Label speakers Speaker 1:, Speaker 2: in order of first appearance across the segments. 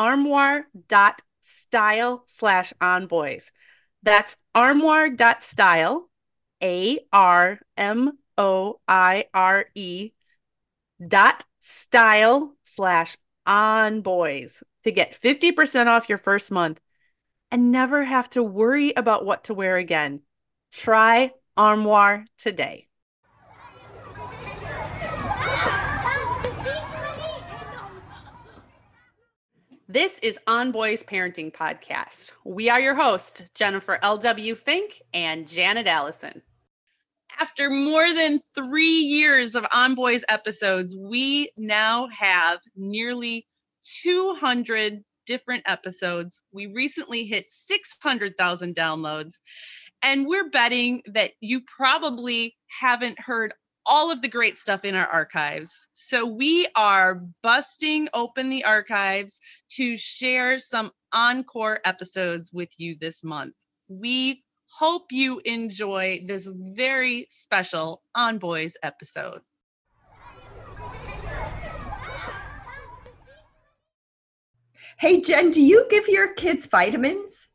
Speaker 1: armoire.style slash onboys. That's armoire.style, A R M O I R E dot style slash onboys to get 50% off your first month and never have to worry about what to wear again. Try Armoire today. This is On Boys Parenting Podcast. We are your hosts, Jennifer L.W. Fink and Janet Allison. After more than three years of On Boys episodes, we now have nearly 200 different episodes. We recently hit 600,000 downloads. And we're betting that you probably haven't heard all of the great stuff in our archives. So we are busting open the archives to share some encore episodes with you this month. We hope you enjoy this very special On Boys episode.
Speaker 2: Hey, Jen, do you give your kids vitamins?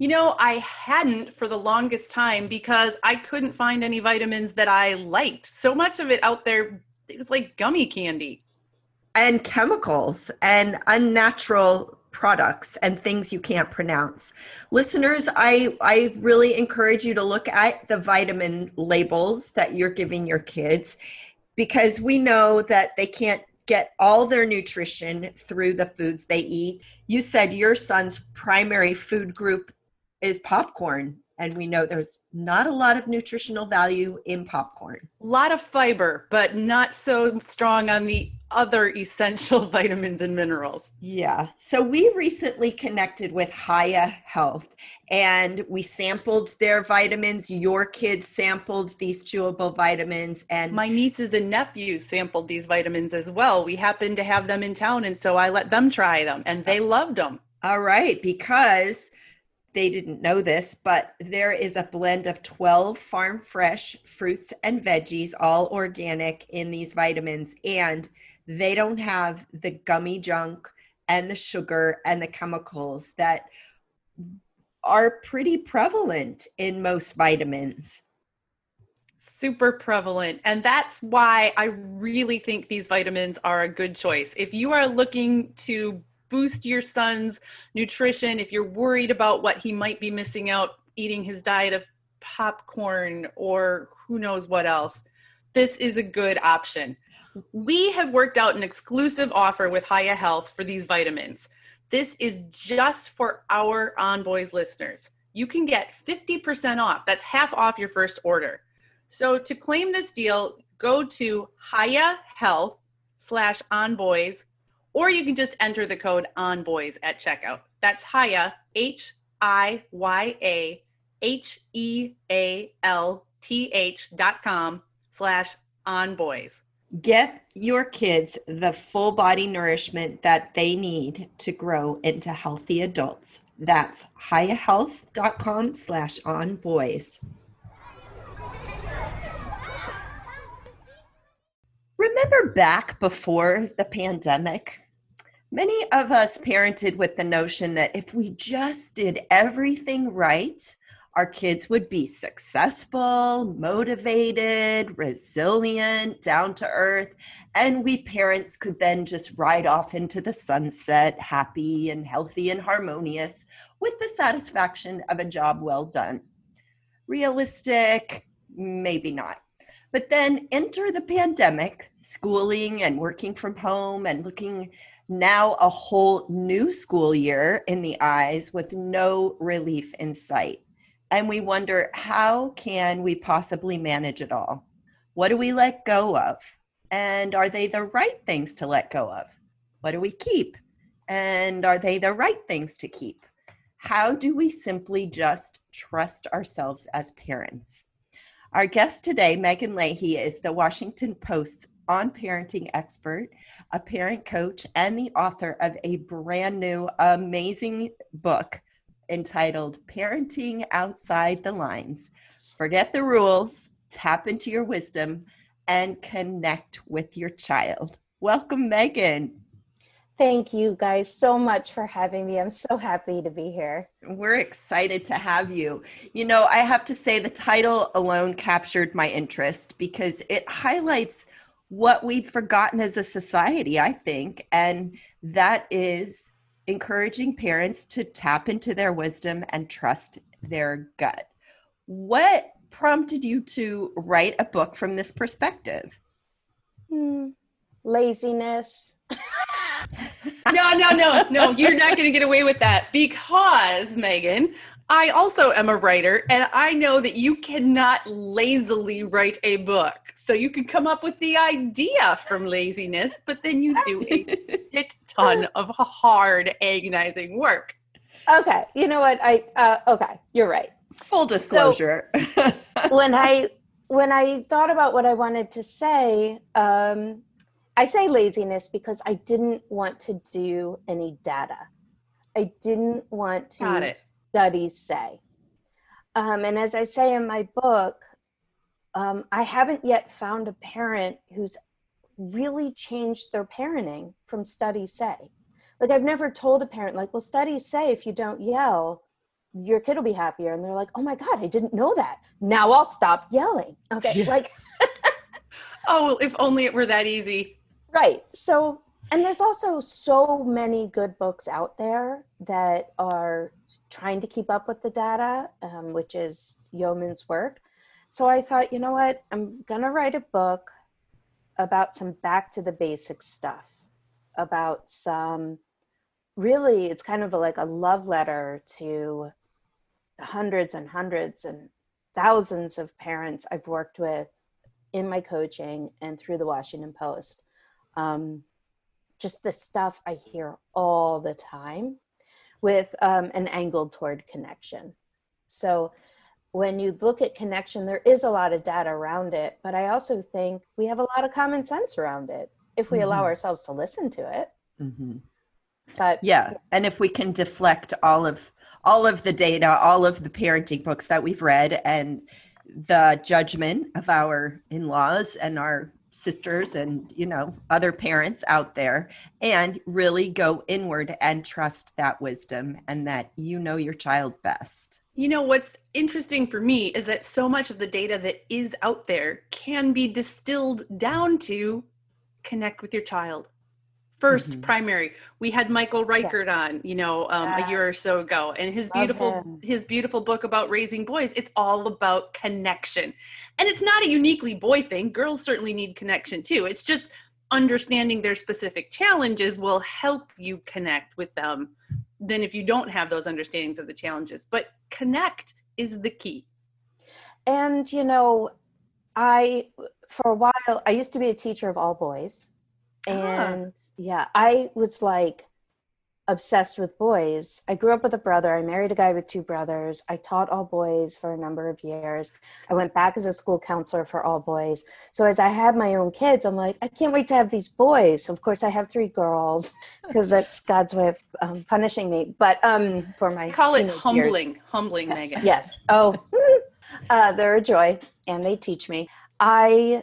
Speaker 1: You know, I hadn't for the longest time because I couldn't find any vitamins that I liked. So much of it out there, it was like gummy candy.
Speaker 2: And chemicals and unnatural products and things you can't pronounce. Listeners, I, I really encourage you to look at the vitamin labels that you're giving your kids because we know that they can't get all their nutrition through the foods they eat. You said your son's primary food group is popcorn and we know there's not a lot of nutritional value in popcorn.
Speaker 1: A lot of fiber, but not so strong on the other essential vitamins and minerals.
Speaker 2: Yeah. So we recently connected with Hiya Health and we sampled their vitamins. Your kids sampled these chewable vitamins and
Speaker 1: my nieces and nephews sampled these vitamins as well. We happened to have them in town and so I let them try them and they uh, loved them.
Speaker 2: All right, because they didn't know this, but there is a blend of 12 farm fresh fruits and veggies, all organic in these vitamins. And they don't have the gummy junk and the sugar and the chemicals that are pretty prevalent in most vitamins.
Speaker 1: Super prevalent. And that's why I really think these vitamins are a good choice. If you are looking to boost your son's nutrition if you're worried about what he might be missing out eating his diet of popcorn or who knows what else this is a good option we have worked out an exclusive offer with Hiya Health for these vitamins. This is just for our On Boys listeners. You can get 50% off. That's half off your first order. So to claim this deal, go to Hiya Health slash On Boys or you can just enter the code on boys at checkout. That's Hiya, H I Y A H E A L T H dot com slash on boys.
Speaker 2: Get your kids the full body nourishment that they need to grow into healthy adults. That's hiyahealth.com slash on boys. Remember back before the pandemic? Many of us parented with the notion that if we just did everything right, our kids would be successful, motivated, resilient, down to earth, and we parents could then just ride off into the sunset, happy and healthy and harmonious, with the satisfaction of a job well done. Realistic, maybe not. But then enter the pandemic, schooling and working from home and looking now a whole new school year in the eyes with no relief in sight. And we wonder how can we possibly manage it all? What do we let go of? And are they the right things to let go of? What do we keep? And are they the right things to keep? How do we simply just trust ourselves as parents? Our guest today, Meghan Leahy, is the Washington Post's on parenting expert, a parent coach, and the author of a brand new, amazing book entitled Parenting Outside the Lines. Forget the rules, tap into your wisdom, and connect with your child. Welcome, Meghan.
Speaker 3: Thank you guys so much for having me. I'm so happy to be here.
Speaker 2: We're excited to have you. You know, I have to say the title alone captured my interest because it highlights what we've forgotten as a society, I think, and that is encouraging parents to tap into their wisdom and trust their gut. What prompted you to write a book from this perspective?
Speaker 3: Hmm. Laziness.
Speaker 1: no, no, no, no. You're not going to get away with that because, Meghan, I also am a writer, and I know that you cannot lazily write a book. So you can come up with the idea from laziness, but then you do a hit ton of hard, agonizing work.
Speaker 3: Okay, you know what? I uh, okay, you're right.
Speaker 2: Full disclosure.
Speaker 3: So, when I when I thought about what I wanted to say, um, I say laziness because I didn't want to do any data. I didn't want to studies say. Um, and as I say in my book, um, I haven't yet found a parent who's really changed their parenting from studies say. Like I've never told a parent, like, well, studies say if you don't yell, your kid will be happier. And they're like, oh my God, I didn't know that. Now I'll stop yelling. Okay. Yeah. Like,
Speaker 1: oh, if only it were that easy.
Speaker 3: Right. So, and there's also so many good books out there that are trying to keep up with the data, um, which is yeoman's work. So I thought, you know what, I'm going to write a book about some back to the basics stuff, about some really, it's kind of like a love letter to hundreds and hundreds and thousands of parents I've worked with in my coaching and through the Washington Post. Um, just the stuff I hear all the time with um, an angle toward connection. So when you look at connection, there is a lot of data around it, but I also think we have a lot of common sense around it if we mm-hmm. allow ourselves to listen to it.
Speaker 2: Mm-hmm. But yeah, and if we can deflect all of all of the data, all of the parenting books that we've read, and the judgment of our in-laws and our sisters and you know other parents out there and really go inward and trust that wisdom and that you know your child best.
Speaker 1: You know what's interesting for me is that so much of the data that is out there can be distilled down to connect with your child 1st mm-hmm. primary. We had michael reichert yes. on you know um, yes. a year or so ago and his beautiful his beautiful book about raising boys it's all about connection. And it's not a uniquely boy thing. Girls certainly need connection too. It's just understanding their specific challenges will help you connect with them than if you don't have those understandings of the challenges. But connect is the key.
Speaker 3: And you know i for a while i used to be a teacher of all boys and yeah i was like obsessed with boys. I grew up with a brother. I married a guy with two brothers. I taught all boys for a number of years. I went back as a school counselor for all boys. So as i had my own kids i'm like i can't wait to have these boys. So of course i have three girls because that's god's way of um, punishing me. But um for my
Speaker 1: call it humbling years. humbling
Speaker 3: yes.
Speaker 1: meghan.
Speaker 3: yes. Oh uh, they're a joy and they teach me. I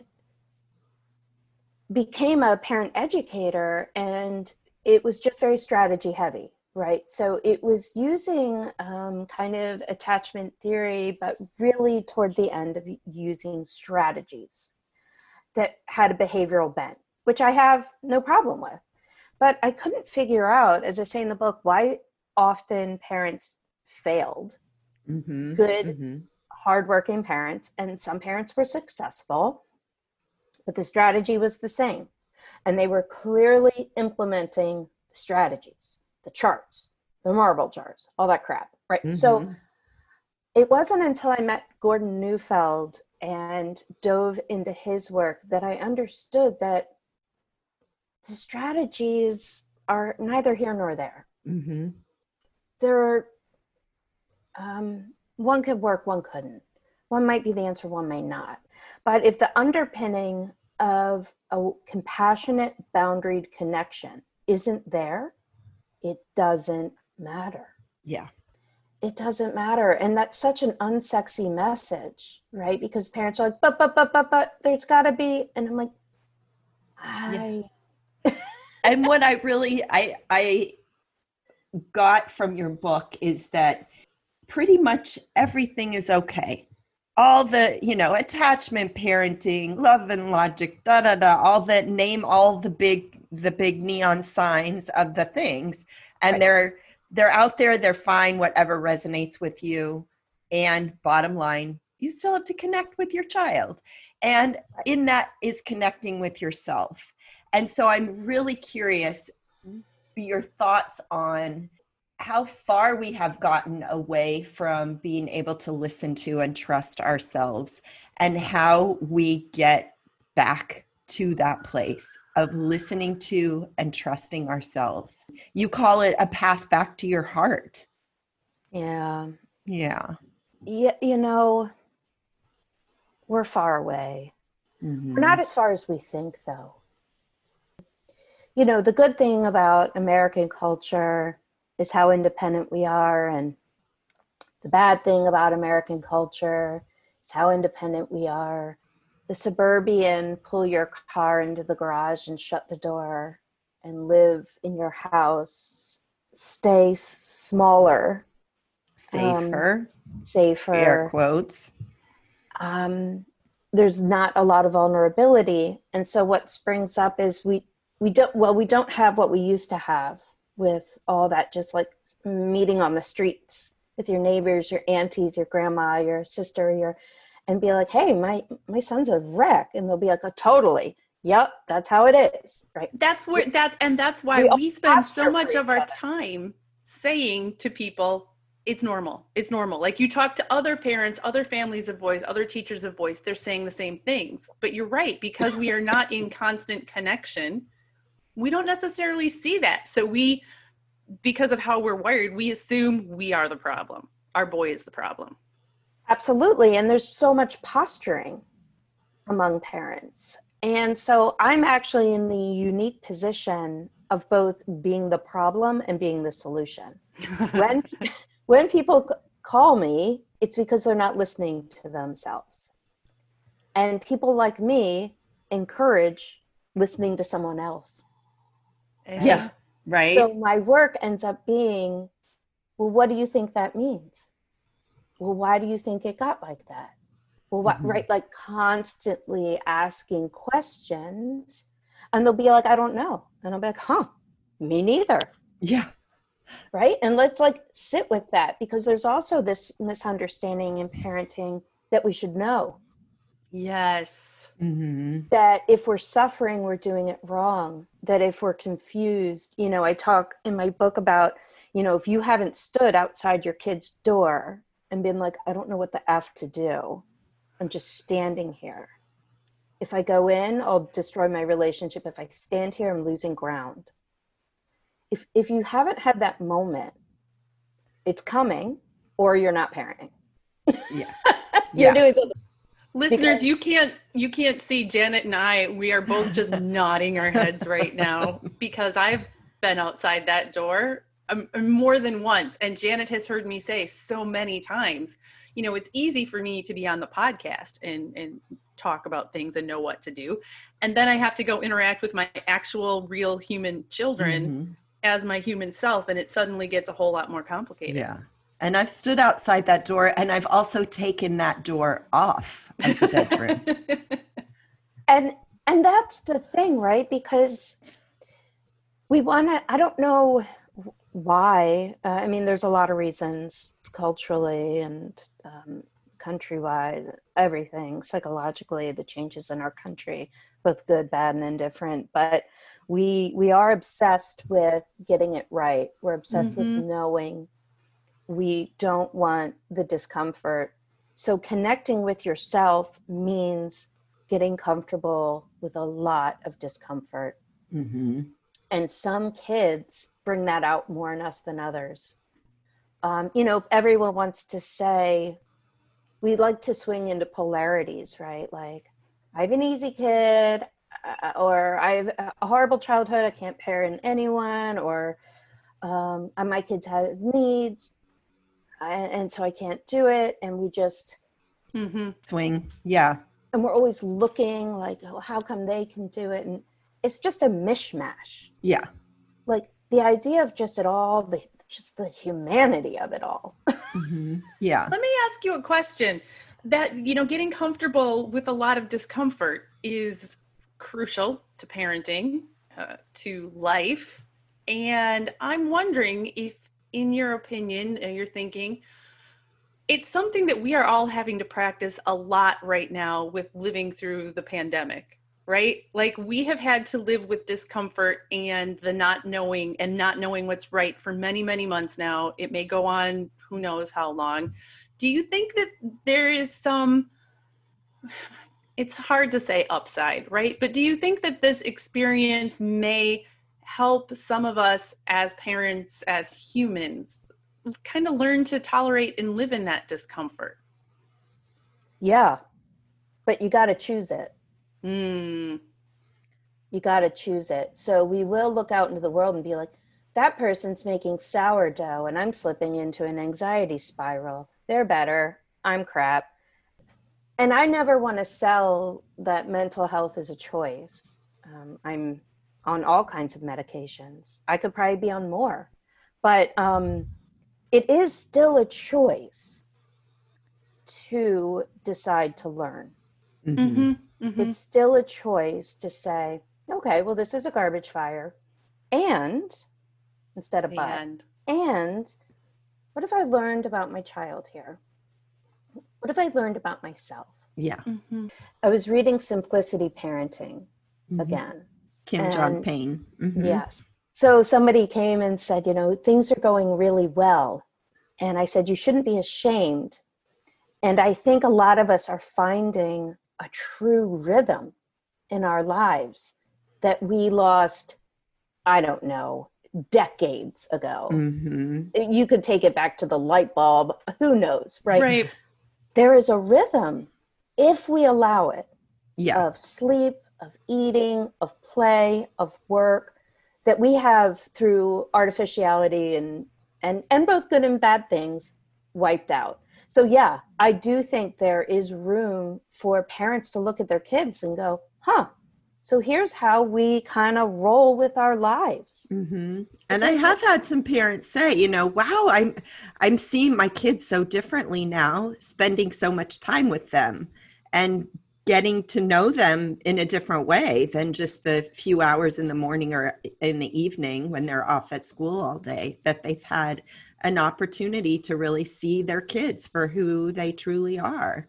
Speaker 3: became a parent educator and it was just very strategy heavy right? So it was using um, kind of attachment theory, but really toward the end of using strategies that had a behavioral bent, which I have no problem with. But I couldn't figure out, as I say in the book, why often parents failed. Mm-hmm. Good, mm-hmm. hardworking parents, and some parents were successful, but the strategy was the same. And they were clearly implementing the strategies, the charts, the marble charts, all that crap, right? Mm-hmm. So it wasn't until I met Gordon Neufeld and dove into his work that I understood that the strategies are neither here nor there. Mm-hmm. There are, um, one could work, one couldn't. One might be the answer, one may not. But if the underpinning of a compassionate, boundaried connection isn't there, it doesn't matter.
Speaker 2: Yeah.
Speaker 3: It doesn't matter. And that's such an unsexy message, right? Because parents are like, but, but, but, but, but, there's got to be. And I'm like, I.
Speaker 2: Yeah. and what I really, I, I got from your book is that pretty much everything is okay all the you know attachment parenting love and logic da da da all the name all the big the big neon signs of the things. And right. they're they're out there they're fine whatever resonates with you. And bottom line you still have to connect with your child. And in that is connecting with yourself. And so i'm really curious your thoughts on how far we have gotten away from being able to listen to and trust ourselves and how we get back to that place of listening to and trusting ourselves. You call it a path back to your heart.
Speaker 3: Yeah.
Speaker 2: Yeah.
Speaker 3: Yeah, you know, we're far away. Mm-hmm. We're not as far as we think, though. You know, the good thing about American culture is how independent we are and the bad thing about american culture is how independent we are. The suburban pull your car into the garage and shut the door and live in your house. Stay smaller.
Speaker 2: Safer.
Speaker 3: Um, safer.
Speaker 2: Air quotes.
Speaker 3: Um, there's not a lot of vulnerability. And so what springs up is we we don't well we don't have what we used to have with all that just like meeting on the streets with your neighbors your aunties your grandma your sister your and be like hey my my son's a wreck and they'll be like oh, totally. Yep that's how it is right?
Speaker 1: That's where that and that's why we, we spend so much of our time saying to people it's normal. It's normal. Like you talk to other parents other families of boys other teachers of boys they're saying the same things. But you're right because we are not in constant connection we don't necessarily see that. So we, because of how we're wired, we assume we are the problem. Our boy is the problem.
Speaker 3: Absolutely. And there's so much posturing among parents. And so I'm actually in the unique position of both being the problem and being the solution. when when people call me, it's because they're not listening to themselves. And people like me encourage listening to someone else.
Speaker 2: And yeah, right.
Speaker 3: So my work ends up being, well, what do you think that means? Well, why do you think it got like that? Well, what, mm-hmm. right? Like constantly asking questions, and they'll be like, I don't know. And I'll be like, huh, me neither.
Speaker 2: Yeah.
Speaker 3: Right. And let's like sit with that because there's also this misunderstanding in parenting that we should know
Speaker 1: Yes.
Speaker 3: Mm-hmm. That if we're suffering, we're doing it wrong. That if we're confused, you know, I talk in my book about, you know, if you haven't stood outside your kid's door and been like, I don't know what the F to do, I'm just standing here. If I go in, I'll destroy my relationship. If I stand here, I'm losing ground. If, if you haven't had that moment, it's coming or you're not parenting.
Speaker 2: Yeah.
Speaker 3: you're yeah. doing something
Speaker 1: Listeners, you can't you can't see Janet and I. We are both just nodding our heads right now because I've been outside that door um, more than once, and Janet has heard me say so many times. You know, it's easy for me to be on the podcast and and talk about things and know what to do, and then I have to go interact with my actual real human children. Mm-hmm as my human self and it suddenly gets a whole lot more complicated.
Speaker 2: Yeah. And I've stood outside that door and I've also taken that door off of the bedroom.
Speaker 3: and and that's the thing right because we want to i don't know why uh, i mean there's a lot of reasons culturally and um, countrywide everything psychologically the changes in our country both good bad and indifferent but we we are obsessed with getting it right we're obsessed mm-hmm. with knowing we don't want the discomfort so connecting with yourself means getting comfortable with a lot of discomfort. Mm-hmm. And some kids bring that out more in us than others. Um, you know, everyone wants to say, we like to swing into polarities, right? Like, I have an easy kid, uh, or I have a horrible childhood, I can't parent anyone, or um, my kid has needs, and, and, so I can't do it. And we just
Speaker 2: mm-hmm. swing. Yeah
Speaker 3: and we're always looking like oh, how come they can do it and it's just a mishmash
Speaker 2: yeah
Speaker 3: like the idea of just it all the just the humanity of it all
Speaker 2: mm-hmm. yeah
Speaker 1: let me ask you a question that you know getting comfortable with a lot of discomfort is crucial to parenting uh, to life and i'm wondering if in your opinion uh, you're thinking it's something that we are all having to practice a lot right now with living through the pandemic right? Like we have had to live with discomfort and the not knowing and not knowing what's right for many many months now. It may go on who knows how long. Do you think that there is some it's hard to say upside right? But do you think that this experience may help some of us as parents as humans kind of learn to tolerate and live in that discomfort.
Speaker 3: Yeah, but you got to choose it.
Speaker 1: Mm.
Speaker 3: You got to choose it. So we will look out into the world and be like, that person's making sourdough and I'm slipping into an anxiety spiral. They're better. I'm crap. And I never want to sell that mental health is a choice. Um, I'm on all kinds of medications. I could probably be on more. But um, it is still a choice to decide to learn.
Speaker 1: Mm-hmm. Mm-hmm.
Speaker 3: mm-hmm. It's still a choice to say, okay, well, this is a garbage fire. And instead of and. but, and what if I learned about my child here? What if I learned about myself?
Speaker 2: Yeah.
Speaker 3: Mm-hmm. I was reading Simplicity Parenting mm-hmm. again.
Speaker 2: Kim John Payne.
Speaker 3: Mm-hmm. Yes. So somebody came and said, you know, things are going really well. And I said, you shouldn't be ashamed. And I think a lot of us are finding a true rhythm in our lives that we lost, I don't know, decades ago. Mm-hmm. You could take it back to the light bulb, who knows, right?
Speaker 1: Right.
Speaker 3: There is a rhythm if we allow it
Speaker 2: yeah.
Speaker 3: of sleep, of eating, of play, of work that we have through artificiality and and and both good and bad things wiped out. So yeah i do think there is room for parents to look at their kids and go huh so here's how we kind of roll with our lives.
Speaker 2: Mm-hmm. and i have had some parents say you know wow i'm i'm seeing my kids so differently now spending so much time with them. And getting to know them in a different way than just the few hours in the morning or in the evening when they're off at school all day that they've had an opportunity to really see their kids for who they truly are.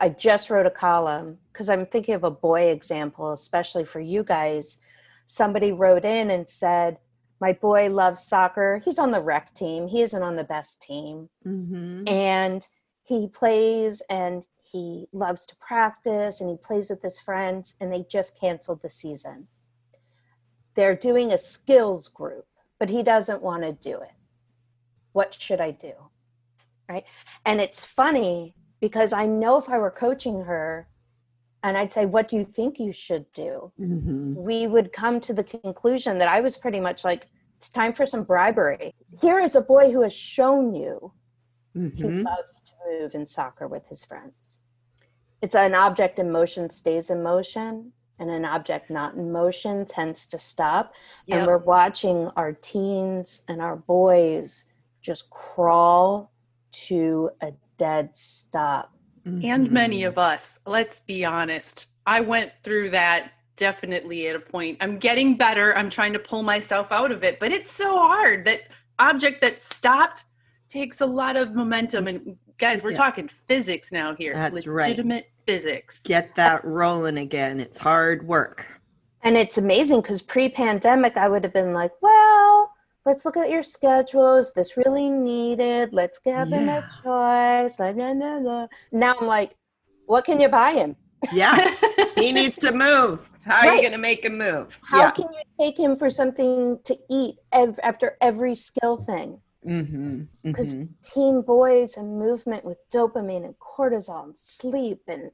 Speaker 3: I just wrote a column because i'm thinking of a boy example especially for you guys. Somebody wrote in and said my boy loves soccer. He's on the rec team. He isn't on the best team. Mm-hmm. and he plays and he loves to practice and he plays with his friends, and they just canceled the season. They're doing a skills group, but he doesn't want to do it. What should I do? Right. And it's funny because I know if I were coaching her and I'd say, What do you think you should do? Mm-hmm. We would come to the conclusion that I was pretty much like, It's time for some bribery. Here is a boy who has shown you mm-hmm. he loves to move in soccer with his friends it's an object in motion stays in motion and an object not in motion tends to stop.
Speaker 1: Yep.
Speaker 3: And we're watching our teens and our boys just crawl to a dead stop.
Speaker 1: and mm-hmm.
Speaker 2: many
Speaker 1: of us let's be honest i went through that definitely at a point i'm getting better i'm trying to pull myself out of it but it's so hard that object that stopped takes a lot of momentum and guys we're
Speaker 2: Yeah.
Speaker 1: talking physics now here
Speaker 2: That's right.
Speaker 1: Legitimate physics
Speaker 2: Get that rolling again. It's hard work.
Speaker 3: And it's amazing because pre pandemic, I would have been like, well, let's look at your schedules. This really needed. Let's give him
Speaker 2: Yeah.
Speaker 3: a choice. Blah, blah, blah, blah. Now I'm like, what can you buy him?
Speaker 2: Yeah, he needs to move. How are you going to make him move?
Speaker 3: How
Speaker 2: yeah.
Speaker 3: can you take him for something to eat ev- after every skill thing?
Speaker 2: Mm-hmm.
Speaker 3: Because
Speaker 2: hmm
Speaker 3: teen boys and movement with dopamine and cortisol and sleep and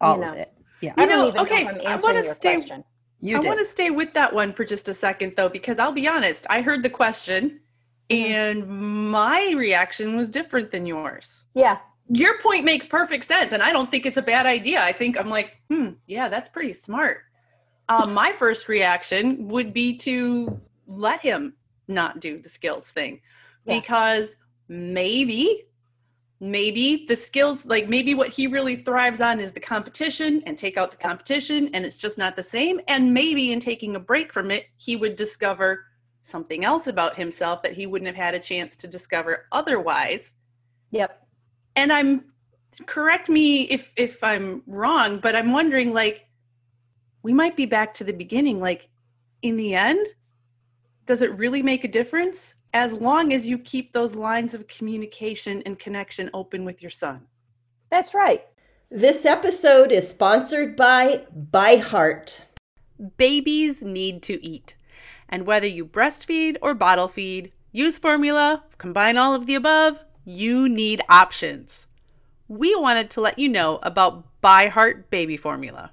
Speaker 2: All
Speaker 3: know.
Speaker 2: of it. Yeah,
Speaker 3: I
Speaker 1: You
Speaker 3: don't
Speaker 1: know,
Speaker 3: even
Speaker 1: okay,
Speaker 3: know if I'm answering
Speaker 1: wanna
Speaker 3: your
Speaker 1: stay-
Speaker 3: question.
Speaker 2: you
Speaker 1: I want to stay with that one for just a second, though, because I'll be honest. I heard the question,
Speaker 3: Mhm.
Speaker 1: and my reaction was different than yours.
Speaker 3: Yeah,
Speaker 1: Your point makes perfect sense, and I don't think it's a bad idea. I think I'm like, hmm, yeah, that's pretty smart. Um, my first reaction would be to let him not do the skills thing,
Speaker 3: Yeah.
Speaker 1: because maybe maybe the skills like maybe what he really thrives on is the competition and take out the competition and it's just not the same. And maybe in taking a break from it he would discover something else about himself that he wouldn't have had a chance to discover otherwise.
Speaker 3: Yep.
Speaker 1: and i'm correct me if if i'm wrong but i'm wondering like we might be back to the beginning. Like in the end does it really make a difference? As long as you keep those lines of communication and connection open with your son.
Speaker 3: That's right.
Speaker 4: This episode is sponsored by By Heart.
Speaker 1: babies need to eat. And whether you breastfeed or bottle feed use formula combine all of the above you need options. We wanted to let you know about By Heart baby formula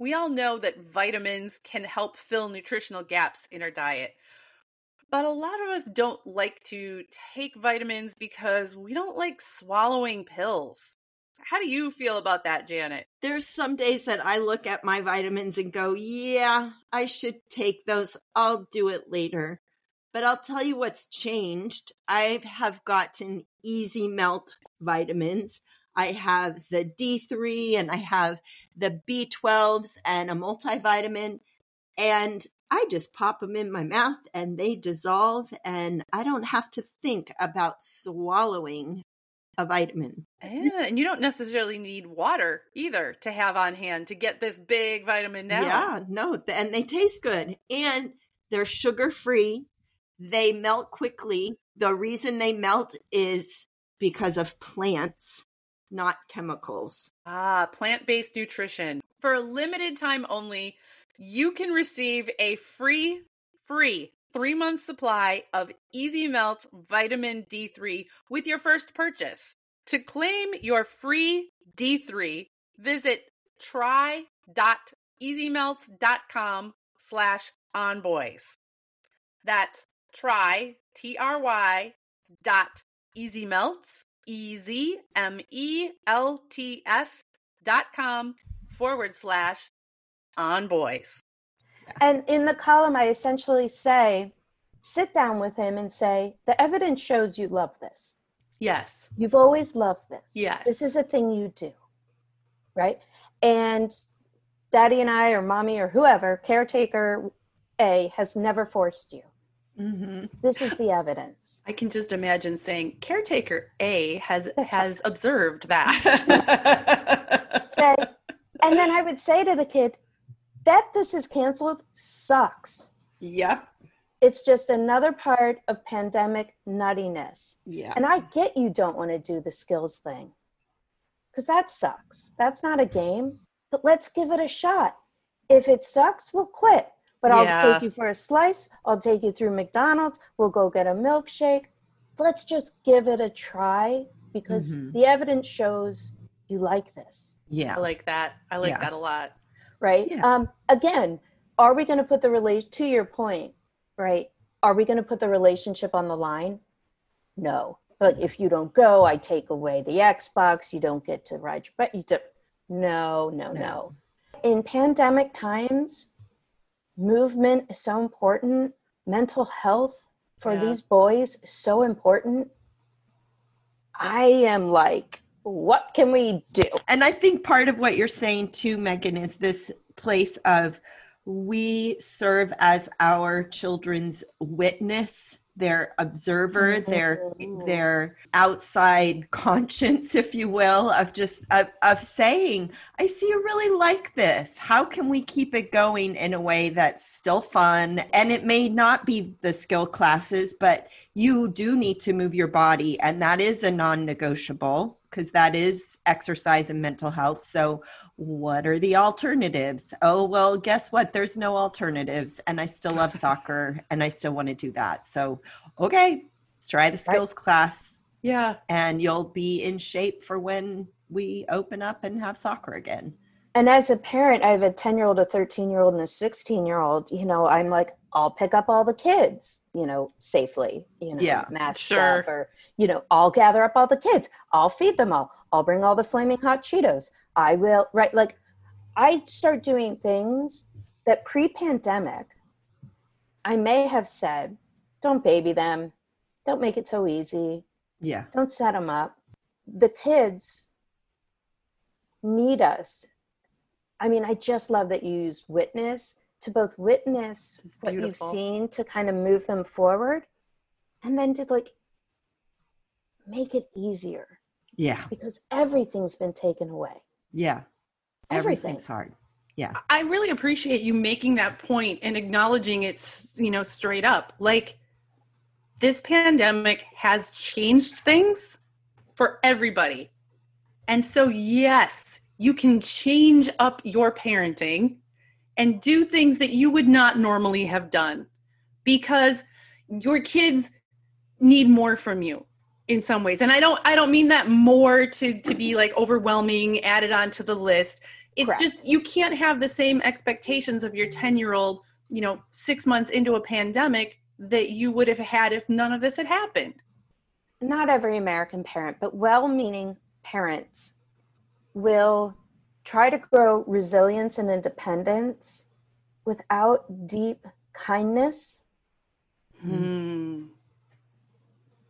Speaker 1: We all know that vitamins can help fill nutritional gaps in our diet. But a lot of us don't like to take vitamins because we don't like swallowing pills. How do you feel about that, Janet?
Speaker 2: There's some days that I look at my vitamins and go, yeah, I should take those. I'll do it later. But I'll tell you what's changed. I have gotten easy melt vitamins. I have the D3 and I have the B12s and a multivitamin. And I just pop them in my mouth and they dissolve, and I don't have to think about swallowing a vitamin.
Speaker 1: Yeah, and you don't necessarily need water either to have on hand to get this big vitamin down.
Speaker 2: Yeah, no, and they taste good. And they're sugar free. They melt quickly. The reason they melt is because of plants, not chemicals.
Speaker 1: Ah, plant based nutrition. For a limited time only, you can receive a free, free three month supply of Easy Melt Vitamin D3 with your first purchase. To claim your free D3, visit try.easymelt.com slash onboys. That's try, T R Y, dot easymelts, E Z M E L T S dot com forward slash on boys.
Speaker 3: And in the column, I essentially say, sit down with him and say, the evidence shows you love this.
Speaker 1: Yes.
Speaker 3: You've always loved this.
Speaker 1: Yes.
Speaker 3: This is a thing you do. Right. And daddy and I or mommy or whoever, caretaker A has never forced you.
Speaker 2: Hmm
Speaker 3: This is the evidence.
Speaker 1: I can just imagine saying caretaker A has
Speaker 3: That's
Speaker 1: has observed that.
Speaker 3: Say, and then I would say to the kid, that this is canceled sucks.
Speaker 2: Yep.
Speaker 3: It's just another part of pandemic nuttiness.
Speaker 2: Yeah.
Speaker 3: And I get you don't want to do the skills thing because that sucks. That's not a game, but let's give it a shot. If it sucks, we'll quit. But I'll
Speaker 1: Yeah.
Speaker 3: take you for a slice. I'll take you through McDonald's. We'll go get a milkshake. Let's just give it a try because
Speaker 2: Mhm.
Speaker 3: the evidence shows you like this,
Speaker 2: Yeah.
Speaker 1: I like that. I like
Speaker 2: Yeah.
Speaker 1: that a lot.
Speaker 3: right?
Speaker 2: Yeah.
Speaker 3: Um, again, are we going to put the relation to your point, right? Are we going to put the relationship on the line? No. Like if you don't go, I take away the Xbox. You don't get to ride your but you do. No, no,
Speaker 2: No.
Speaker 3: no. In pandemic times, movement is so important. Mental health for
Speaker 1: Yeah.
Speaker 3: these boys is so important. I am like, what can we do?
Speaker 2: And I think part of what you're saying too, Meghan, is this place of we serve as our children's witness, their observer, their
Speaker 3: Mhm.
Speaker 2: their outside conscience, if you will, of just of, of saying, I see you really like this. How can we keep it going in a way that's still fun? And it may not be the skill classes, but you do need to move your body, and that is a non-negotiable because that is exercise and mental health. So, what are the alternatives? Oh, well, guess what? There's no alternatives. And I still love soccer and I still want to do that. So, okay, let's try the skills class
Speaker 1: Yeah.
Speaker 2: and you'll be in shape for when we open up and have soccer again.
Speaker 3: and as a parent, I have a 10 year old, a 13 year old, and a 16 year old. You know, I'm like, I'll pick up all the kids, you know, safely, you know,
Speaker 2: Yeah,
Speaker 3: masked
Speaker 1: sure.
Speaker 3: up, or, you know, I'll gather up all the kids. I'll feed them all. I'll bring all the flaming hot Cheetos. I will, right? Like, I start doing things that pre pandemic, I may have said, don't baby them, don't make it so easy,
Speaker 2: Yeah.
Speaker 3: don't set them up. The kids need us. I mean, I just love that you use witness to both witness
Speaker 1: It's
Speaker 3: what
Speaker 1: beautiful.
Speaker 3: you've seen to kind of move them forward and then to like make it easier
Speaker 2: Yeah.
Speaker 3: because everything's been taken away.
Speaker 2: Yeah.
Speaker 3: Everything.
Speaker 2: Everything's hard. Yeah.
Speaker 1: I really appreciate you making that point and acknowledging it's, you know, straight up. Like this pandemic has changed things for everybody. And so yes, you can change up your parenting and do things that you would not normally have done because your kids need more from you in some ways and i don't i don't mean that more to to be like overwhelming added onto the list it's
Speaker 3: Correct.
Speaker 1: just you can't have the same expectations of your 10 year old you know six months into a pandemic that you would have had if none of this had happened
Speaker 3: Not every American parent, but well meaning parents will try to grow resilience and independence without deep kindness
Speaker 1: Hmm.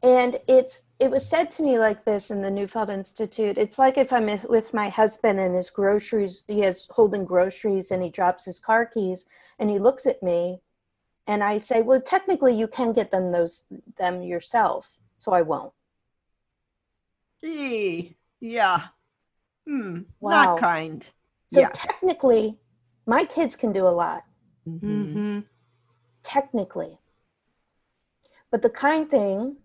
Speaker 3: And it's it was said to me like this in the Neufeld Institute. It's like if I'm with my husband and his groceries, he is holding groceries and he drops his car keys and he looks at me, and I say, "Well, technically, you can get them those them yourself, so I won't."
Speaker 2: Gee, yeah. Hmm.
Speaker 3: Wow.
Speaker 2: Not kind.
Speaker 3: So
Speaker 2: Yeah.
Speaker 3: technically, my kids can do a lot.
Speaker 2: Mhm.
Speaker 1: Mhm.
Speaker 3: Technically, but the kind thing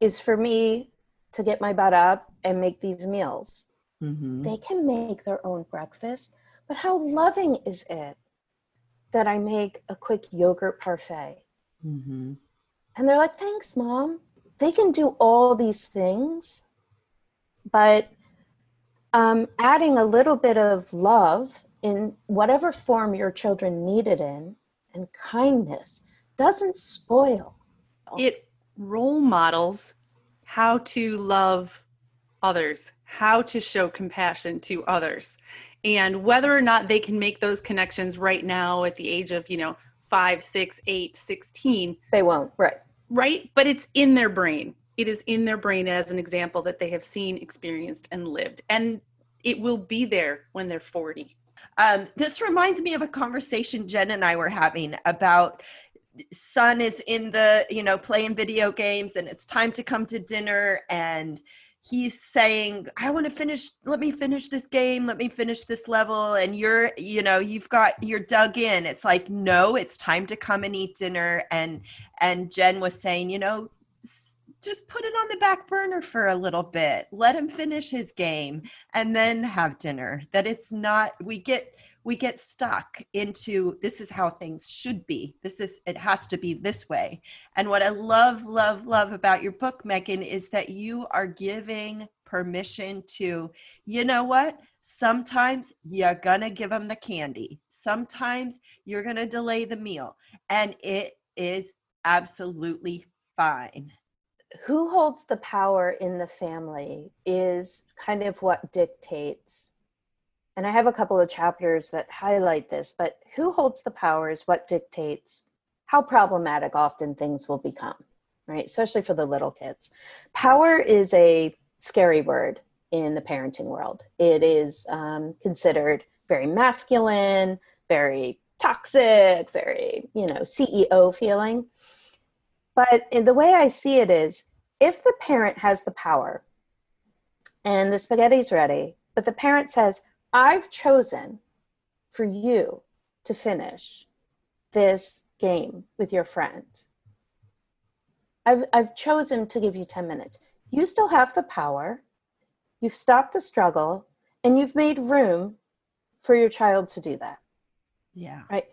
Speaker 3: is for me to get my butt up and make these meals.
Speaker 2: Mhm.
Speaker 3: they can make their own breakfast, but how loving is it that I make a quick yogurt parfait?
Speaker 2: Mhm.
Speaker 3: And they're like, thanks, mom. They can do all these things, but um, adding a little bit of love in whatever form your children need it in and kindness doesn't spoil.
Speaker 1: it role models how to love others, how to show compassion to others. And whether or not they can make those connections right now at the age of, you know, five, six, eight, 16,
Speaker 3: They won't, right?
Speaker 1: right? But it's in their brain. It is in their brain as an example that they have seen, experienced, and lived. And it will be there when they're 40.
Speaker 2: Um, this reminds me of a conversation Jen and I were having about son is in the you know playing video games and it's time to come to dinner and he's saying i want to finish let me finish this game let me finish this level. And you're you know you've got you're dug in. It's like no it's time to come and eat dinner. And and jen was saying you know just put it on the back burner for a little bit. Let him finish his game and then have dinner. That it's not we get we get stuck into this is how things should be. This is, it has to be this way. And what I love, love, love about your book, Meghan, is that you are giving permission to, you know what? Sometimes you're going to give them the candy. Sometimes you're going to delay the meal. And it is absolutely fine.
Speaker 3: Who holds the power in the family is kind of what dictates and I have a couple of chapters that highlight this, but who holds the powers, what dictates how problematic often things will become, right? Especially for the little kids. Power is a scary word in the parenting world. It is um, considered very masculine, very toxic, very, you know, CEO feeling. But the way I see it is if the parent has the power and the spaghetti's ready, but the parent says, I've chosen for you to finish this game with your friend. I've, I've chosen to give you 10 minutes. You still have the power. You've stopped the struggle and you've made room for your child to do that.
Speaker 2: Yeah.
Speaker 3: Right.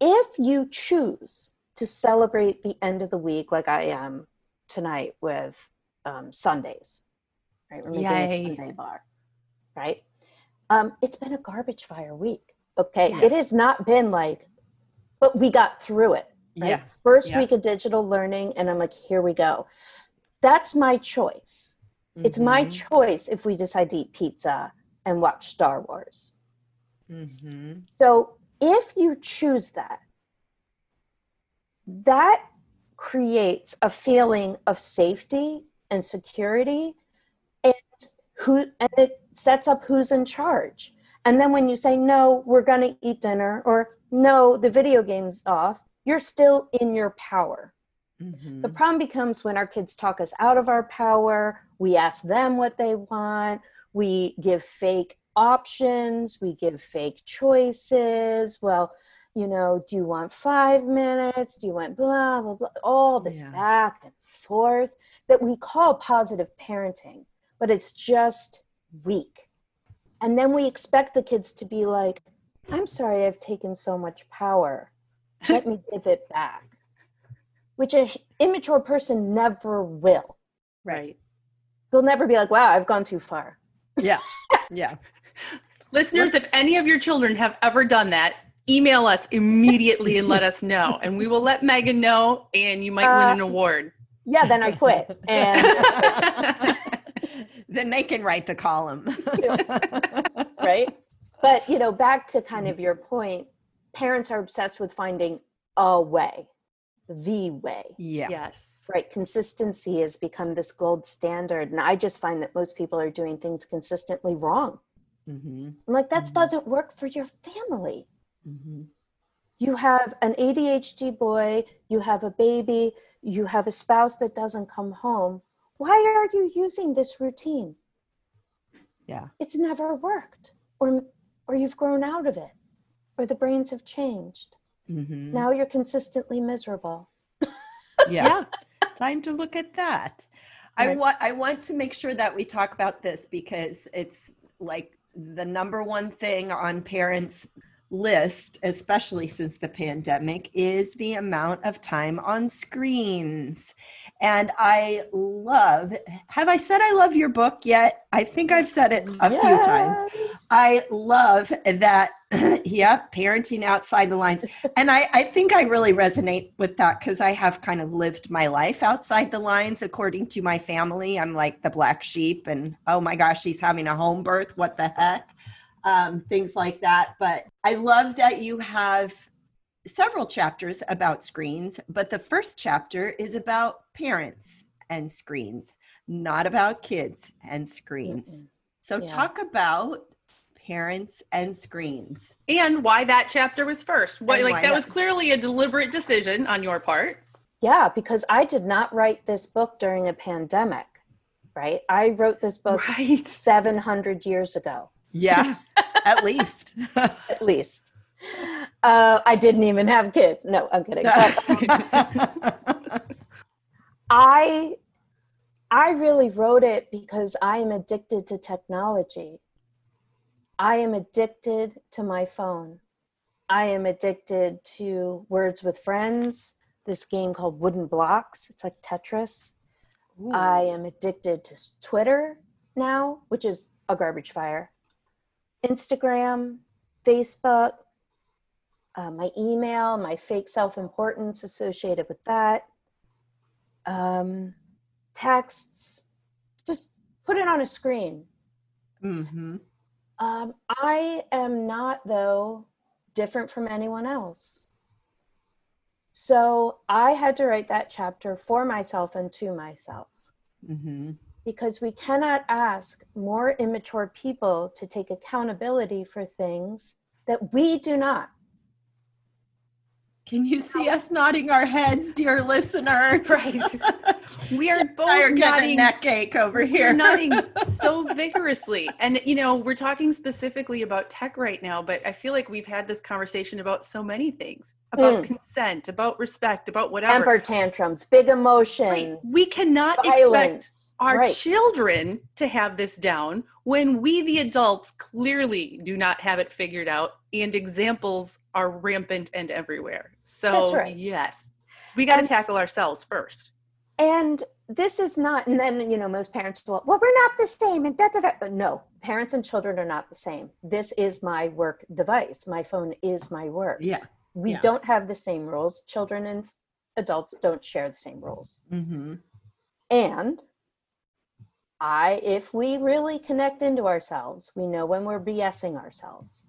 Speaker 3: If you choose to celebrate the end of the week like I am tonight with um, sundaes, right? We're making Yay. a sundae bar, right? Um, it's been a garbage fire week. Okay. Yes. It has not been like, but we got through it. Right? Yeah. First yeah. week of digital learning, and I'm like, here we go. That's my choice. Mm-hmm. It's my mm-hmm. choice if we decide to eat pizza and watch Star Wars. Mm-hmm. So if you choose that, that creates a feeling of safety and security and who and it sets up who's in charge. And then when you say, no, we're going to eat dinner, or no, the video game's off, you're still in your power. Mm-hmm. The problem becomes when our kids talk us out of our power, we ask them what they want, we give fake options, we give fake choices. Well, you know, do you want five minutes? Do you want blah, blah, blah? All this yeah. back and forth that we call positive parenting, but it's just weak. And then we expect the kids to be like, I'm sorry I've taken so much power. Let me give it back. Which an immature person never will.
Speaker 2: Right.
Speaker 3: They'll never be like, wow, I've gone too far.
Speaker 2: Yeah. Yeah.
Speaker 1: Listeners, Let's... if any of your children have ever done that, email us immediately and let us know. And we will let Meghan know, and you might uh, win an award.
Speaker 3: Yeah, then I quit. And
Speaker 2: then they can write the column.
Speaker 3: right? But, you know, back to kind of your point, parents are obsessed with finding a way, the way.
Speaker 2: Yeah.
Speaker 1: Yes.
Speaker 3: Right. Consistency has become this gold standard. And I just find that most people are doing things consistently wrong. Mm-hmm. I'm like, that mm-hmm. doesn't work for your family. Mm-hmm. You have an ADHD boy, you have a baby, you have a spouse that doesn't come home why are you using this routine?
Speaker 2: Yeah.
Speaker 3: It's never worked. Or or you've grown out of it. Or the brains have changed. Mm-hmm. Now you're consistently miserable.
Speaker 2: yeah. yeah. Time to look at that. Right. I want I want to make sure that we talk about this because it's like the number one thing on parents list, especially since the pandemic, is the amount of time on screens. And I love, have I said I love your book yet? I think I've said it a yes. few times. I love that, yeah, parenting outside the lines. And I, I think I really resonate with that because I have kind of lived my life outside the lines according to my family. I'm like the black sheep, and oh my gosh, she's having a home birth. What the heck? Um, things like that. But I love that you have several chapters about screens, but the first chapter is about parents and screens, not about kids and screens. Mm-hmm. So, yeah. talk about parents and screens.
Speaker 1: And why that chapter was first. Why,
Speaker 2: And
Speaker 1: like
Speaker 2: why
Speaker 1: that
Speaker 2: that-
Speaker 1: was clearly a deliberate decision on your part.
Speaker 3: Yeah, because I did not write this book during a pandemic, right? I wrote this book
Speaker 1: Right.
Speaker 3: 700 years ago,
Speaker 2: Yeah, at least.
Speaker 3: at least. Uh, I didn't even have kids. No, I'm kidding. But I I really wrote it because I am addicted to technology. I am addicted to my phone. I am addicted to Words with Friends, this game called Wooden Blocks. It's like Tetris. I am addicted to Twitter now, which is a garbage fire. Instagram, Facebook, uh, my email, my fake self importance associated with that, um, texts. Just put it on a screen.
Speaker 2: hmm
Speaker 3: Um, I am not, though, different from anyone else. So I had to write that chapter for myself and to myself
Speaker 2: hmm
Speaker 3: because we cannot ask more immature people to take accountability for things that we do not.
Speaker 2: Can you see us nodding our heads, dear listener?
Speaker 1: Right. We are both
Speaker 2: I are getting a
Speaker 1: nodding
Speaker 2: neck ache over
Speaker 1: We're
Speaker 2: here.
Speaker 1: nodding so vigorously. And, you know, we're talking specifically about tech right now, but I feel like we've had this conversation about so many things about
Speaker 3: Mm.
Speaker 1: consent, about respect, about whatever.
Speaker 3: Temper tantrums, big emotions,
Speaker 1: Right. We cannot expect
Speaker 3: violence.
Speaker 1: Our
Speaker 3: right.
Speaker 1: children to have this down when we, the adults, clearly do not have it figured out and examples are rampant and everywhere. So,
Speaker 3: right.
Speaker 1: yes, we got to tackle ourselves first.
Speaker 3: and this is not and then you know most parents will well we're not the same and da, da, da. But no parents and children are not the same this is my work device my phone is my work
Speaker 2: Yeah.
Speaker 3: we
Speaker 2: yeah.
Speaker 3: don't have the same rules children and adults don't share the same rules
Speaker 2: hmm
Speaker 3: and i if we really connect into ourselves we know when we're bsing ourselves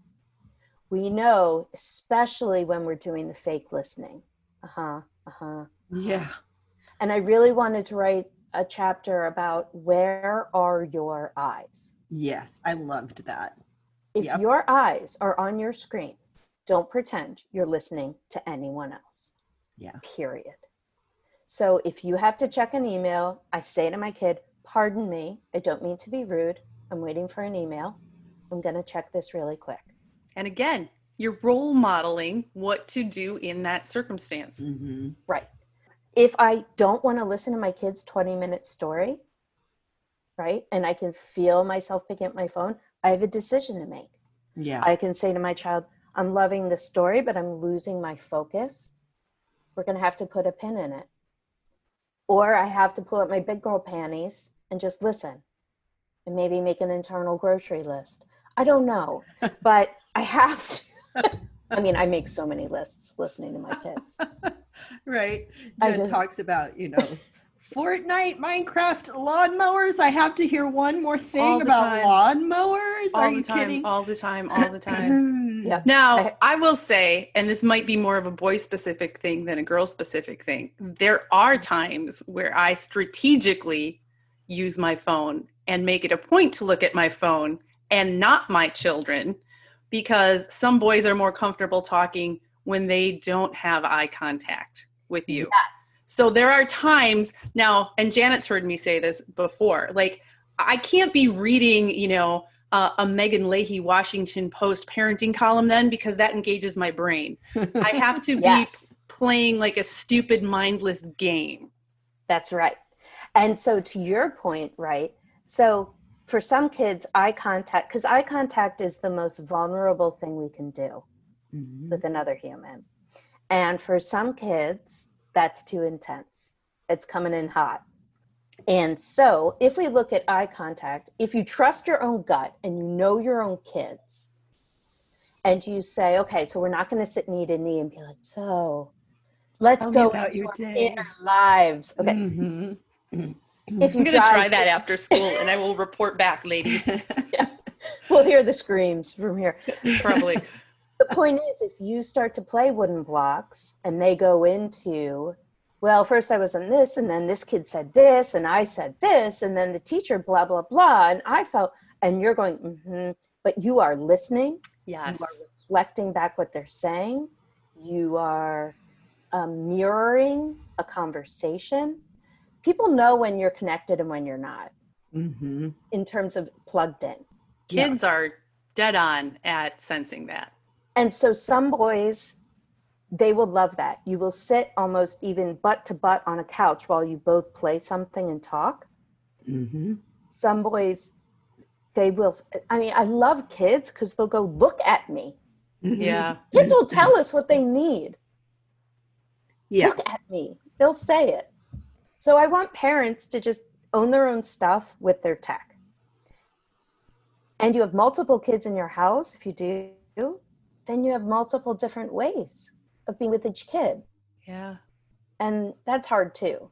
Speaker 3: we know especially when we're doing the fake listening uh-huh uh-huh
Speaker 2: Yeah.
Speaker 3: and I really wanted to write a chapter about where are your eyes?
Speaker 2: Yes. I loved that.
Speaker 3: If
Speaker 2: Yep.
Speaker 3: your eyes are on your screen, don't pretend you're listening to anyone else.
Speaker 2: Yeah.
Speaker 3: Period. So if you have to check an email, I say to my kid, Pardon me, I don't mean to be rude. I'm waiting for an email. I'm going to check this really quick.
Speaker 1: And again, you're role modeling what to do in that circumstance.
Speaker 2: hmm
Speaker 3: Right. If I don't want to listen to my kid's 20 minute story, right, and I can feel myself picking up my phone, I have a decision to make.
Speaker 2: Yeah.
Speaker 3: I can say to my child, I'm loving the story, but I'm losing my focus. We're going to have to put a pin in it. Or I have to pull up my big girl panties and just listen and maybe make an internal grocery list. I don't know, but I have to. I mean, I make so many lists listening to my kids.
Speaker 2: right. Jen
Speaker 3: just-
Speaker 2: talks about, you know, Fortnite, Minecraft, lawnmowers. I have to hear one more thing about
Speaker 1: time.
Speaker 2: lawnmowers.
Speaker 1: All
Speaker 2: Are you
Speaker 1: time,
Speaker 2: kidding?
Speaker 1: all the time, all the time.
Speaker 3: Yeah.
Speaker 1: Now,
Speaker 3: I-
Speaker 1: I will say, and this might be more of a boy specific thing than a girl specific thing, there are times where I strategically use my phone and make it a point to look at my phone and not my children because some boys are more comfortable talking when they don't have eye contact with you.
Speaker 3: Yes.
Speaker 1: So there are times now, and Janet's heard me say this before. Like, I can't be reading, you know, uh, a Meghan Leahy Washington Post parenting column then because that engages my brain. I have to be playing like a stupid, mindless game.
Speaker 3: That's right. And so, to your point, right? So, for some kids, eye contact, because eye contact is the most vulnerable thing we can do
Speaker 2: Mhm.
Speaker 3: with another human. And for some kids, that's too intense. It's coming in hot. And so, if we look at eye contact, if you trust your own gut and you know your own kids, and you say, okay, so we're not going to sit knee to knee and be like, so let's
Speaker 2: Tell
Speaker 3: go
Speaker 2: about
Speaker 3: into
Speaker 2: your
Speaker 3: our
Speaker 2: day."
Speaker 3: inner lives. Okay.
Speaker 2: Mhm.
Speaker 3: If you
Speaker 1: I'm going to
Speaker 3: drive-
Speaker 1: try that after school and I will report back, ladies.
Speaker 3: we'll hear the screams from here.
Speaker 1: Probably.
Speaker 3: The point is, if you start to play wooden blocks and they go into, well, first I was on this, and then this kid said this, and I said this, and then the teacher, blah, blah, blah, and I felt, and you're going, mm-hmm, but you are listening
Speaker 1: Yes.
Speaker 3: you are reflecting back what they're saying you are um, mirroring a conversation people know when you're connected and when you're not
Speaker 2: Mm-hmm.
Speaker 3: in terms of plugged in
Speaker 2: Yeah.
Speaker 1: Kids are dead on at sensing that.
Speaker 3: and so some boys they will love that you will sit almost even butt to butt on a couch while you both play something and talk
Speaker 2: Mm-hmm.
Speaker 3: some boys they will i mean i love kids because they'll go look at me
Speaker 1: Yeah.
Speaker 3: kids will tell us what they need
Speaker 2: Yeah.
Speaker 3: look at me they'll say it so i want parents to just own their own stuff with their tech and you have multiple kids in your house if you do then you have multiple different ways of being with each kid
Speaker 1: Yeah.
Speaker 3: and that's hard too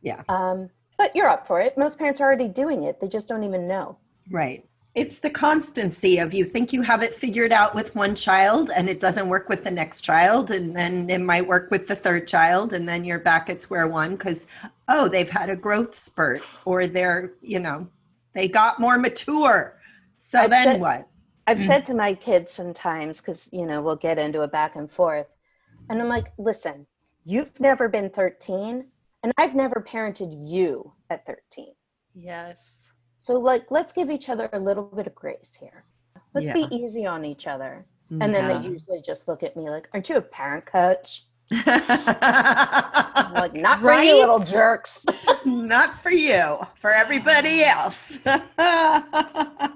Speaker 2: Yeah.
Speaker 3: um, but you're up for it most parents are already doing it they just don't even know
Speaker 2: Right. It's the constancy of you think you have it figured out with one child and it doesn't work with the next child and then it might work with the third child and then you're back at square one because oh they've had a growth spurt or they're you know they got more mature so
Speaker 3: I've
Speaker 2: then
Speaker 3: said-
Speaker 2: what
Speaker 3: I've
Speaker 2: Mm.
Speaker 3: said to my kids sometimes, because, you know, we'll get into a back and forth. And I'm like, listen, you've never been 13, and I've never parented you at 13.
Speaker 1: Yes.
Speaker 3: So, like, let's give each other a little bit of grace here. Let's
Speaker 2: Yeah.
Speaker 3: be easy on each other. Mm, and then they usually just look at me like, aren't you a parent coach? Like, not for you, little jerks.
Speaker 2: Not for you, for everybody else. oh,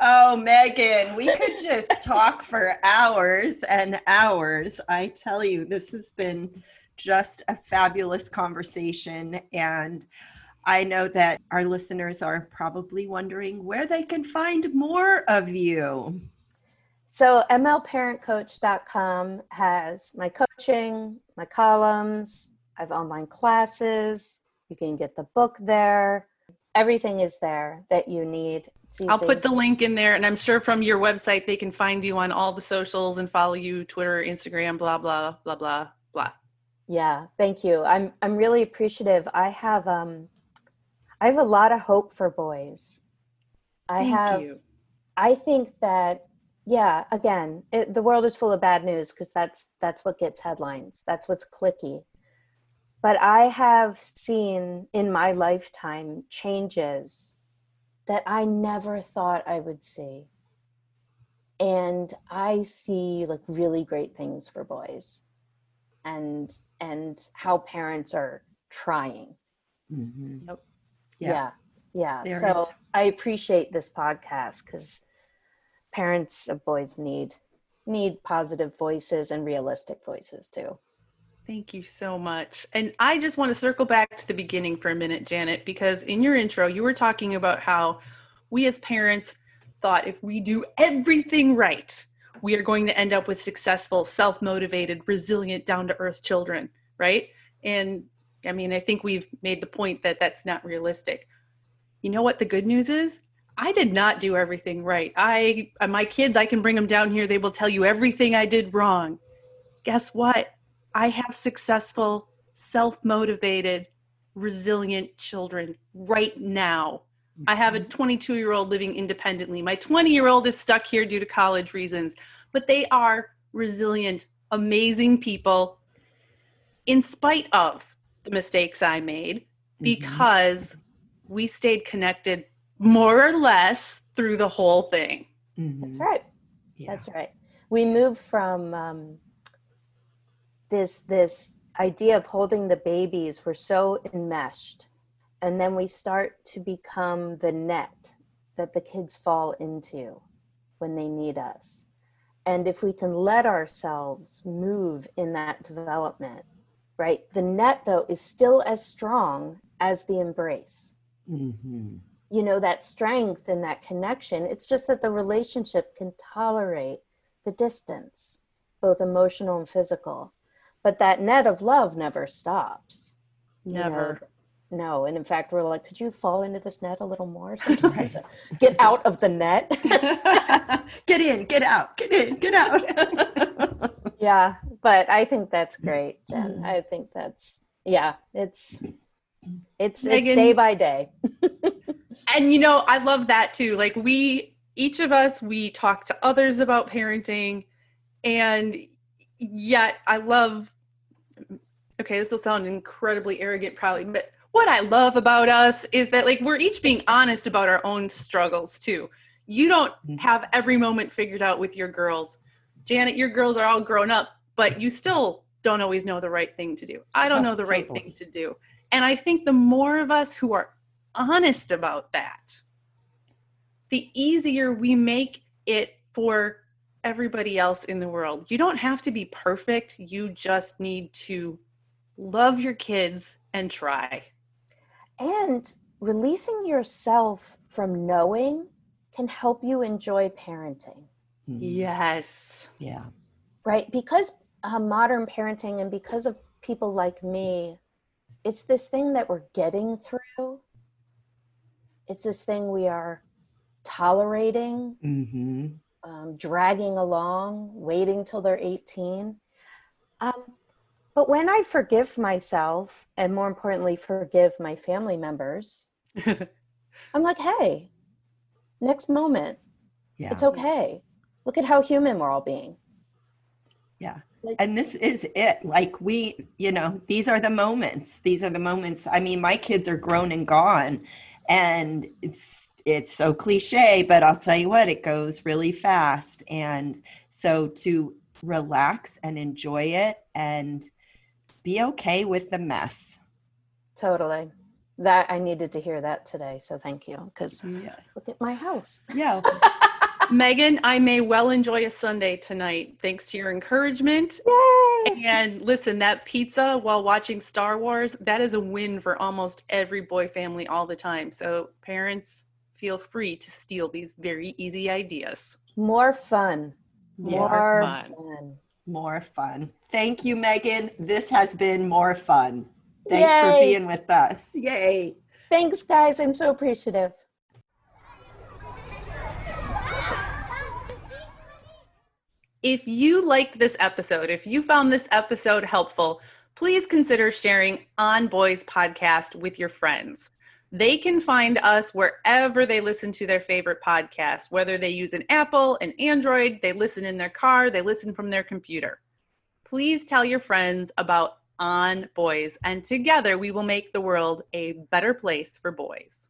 Speaker 2: Meghan, we could just talk for hours and hours. I tell you, this has been just a fabulous conversation. And I know that our listeners are probably wondering where they can find more of you.
Speaker 3: So mlparentcoach.com has my coaching, my columns, I have online classes. You can get the book there. Everything is there that you need.
Speaker 1: I'll put the link in there, and I'm sure from your website they can find you on all the socials and follow you Twitter, Instagram, blah blah blah blah blah.
Speaker 3: Yeah, thank you. I'm I'm really appreciative. I have um I have a lot of hope for boys. I
Speaker 1: Thank
Speaker 3: have
Speaker 1: you.
Speaker 3: I think that yeah, again, it, the world is full of bad news because that's that's what gets headlines. That's what's clicky. But I have seen in my lifetime changes that I never thought I would see. And I see like really great things for boys and and how parents are trying.
Speaker 2: Mhm.
Speaker 1: Yep.
Speaker 2: Yeah.
Speaker 3: Yeah. So
Speaker 2: is-
Speaker 3: I appreciate this podcast because parents of boys need need positive voices and realistic voices too.
Speaker 1: Thank you so much. And I just want to circle back to the beginning for a minute, Janet, because in your intro, you were talking about how we as parents thought if we do everything right, we are going to end up with successful, self motivated, resilient, down to earth children, right? And I mean, I think we've made the point that that's not realistic. You know what the good news is? I did not do everything right. I, uh, my kids, I can bring them down here. They will tell you everything I did wrong. Guess what? I have successful, self motivated, resilient children right now. I have a 22 year old living independently. My 20 year old is stuck here due to college reasons, but they are resilient, amazing people in spite of the mistakes I made because we stayed connected more or less through the whole thing.
Speaker 2: Mhm.
Speaker 3: That's right.
Speaker 2: Yeah.
Speaker 3: That's right. We move from um, this this idea of holding the babies. We're so enmeshed, and then we start to become the net that the kids fall into when they need us. And if we can let ourselves move in that development, right? The net though is still as strong as the embrace
Speaker 2: Mhm.
Speaker 3: you know that strength and that connection it's just that the relationship can tolerate the distance both emotional and physical but that net of love never stops you know?
Speaker 1: Never.
Speaker 3: no and in fact we're like could you fall into this net a little more sometimes get out of the net
Speaker 2: get in, get out, get in, get out.
Speaker 3: yeah but i think that's great jen i think that's yeah it's it's it's day by day
Speaker 1: and you know i love that too like we each of us, we talk to others about parenting, and yet I love. Okay, this will sound incredibly arrogant, probably, but what I love about us is that like we're each being honest about our own struggles too. You don't
Speaker 2: Mm-hmm.
Speaker 1: have every moment figured out with your girls. Janet, your girls are all grown up, but you still don't always know the right thing to do. I don't know the right thing to do. And I think the more of us who are honest about that, the easier we make it for everybody else in the world. You don't have to be perfect. You just need to love your kids and try.
Speaker 3: And releasing yourself from knowing can help you enjoy parenting.
Speaker 1: Yes.
Speaker 2: Yeah.
Speaker 3: right? Because uh, modern parenting and because of people like me, it's this thing that we're getting through. It's this thing we are tolerating,
Speaker 2: Mm-hmm.
Speaker 3: um, dragging along, waiting till they're 18. Um, but when I forgive myself, and more importantly, forgive my family members, I'm like, hey, next moment,
Speaker 2: Yeah.
Speaker 3: it's okay. Look at how human we're all being.
Speaker 2: Yeah.
Speaker 3: Like-
Speaker 2: And this is it. Like we, you know, these are the moments. These are the moments. I mean, my kids are grown and gone and it's it's so cliche, but I'll tell you what, it goes really fast. And so to relax and enjoy it and be okay with the mess.
Speaker 3: Totally. That I needed to hear that today. So thank you. Because
Speaker 2: Yeah.
Speaker 3: look at my house.
Speaker 2: Yeah.
Speaker 1: Meghan, I may well enjoy a sundae tonight thanks to your encouragement.
Speaker 3: Yay!
Speaker 1: And listen, that pizza while watching Star Wars, that is a win for almost every boy family all the time. So, parents, feel free to steal these very easy ideas.
Speaker 3: More fun.
Speaker 2: Yeah.
Speaker 3: More
Speaker 1: fun.
Speaker 3: fun.
Speaker 2: More fun. Thank you, Meghan. This has been more fun. Thanks for being with us. Yay.
Speaker 3: Thanks, guys. I'm so appreciative.
Speaker 1: If you liked this episode, if you found this episode helpful, please consider sharing On Boys podcast with your friends. They can find us wherever they listen to their favorite podcast, whether they use an Apple, an Android, they listen in their car, they listen from their computer. Please tell your friends about On Boys, and together we will make the world a better place for boys.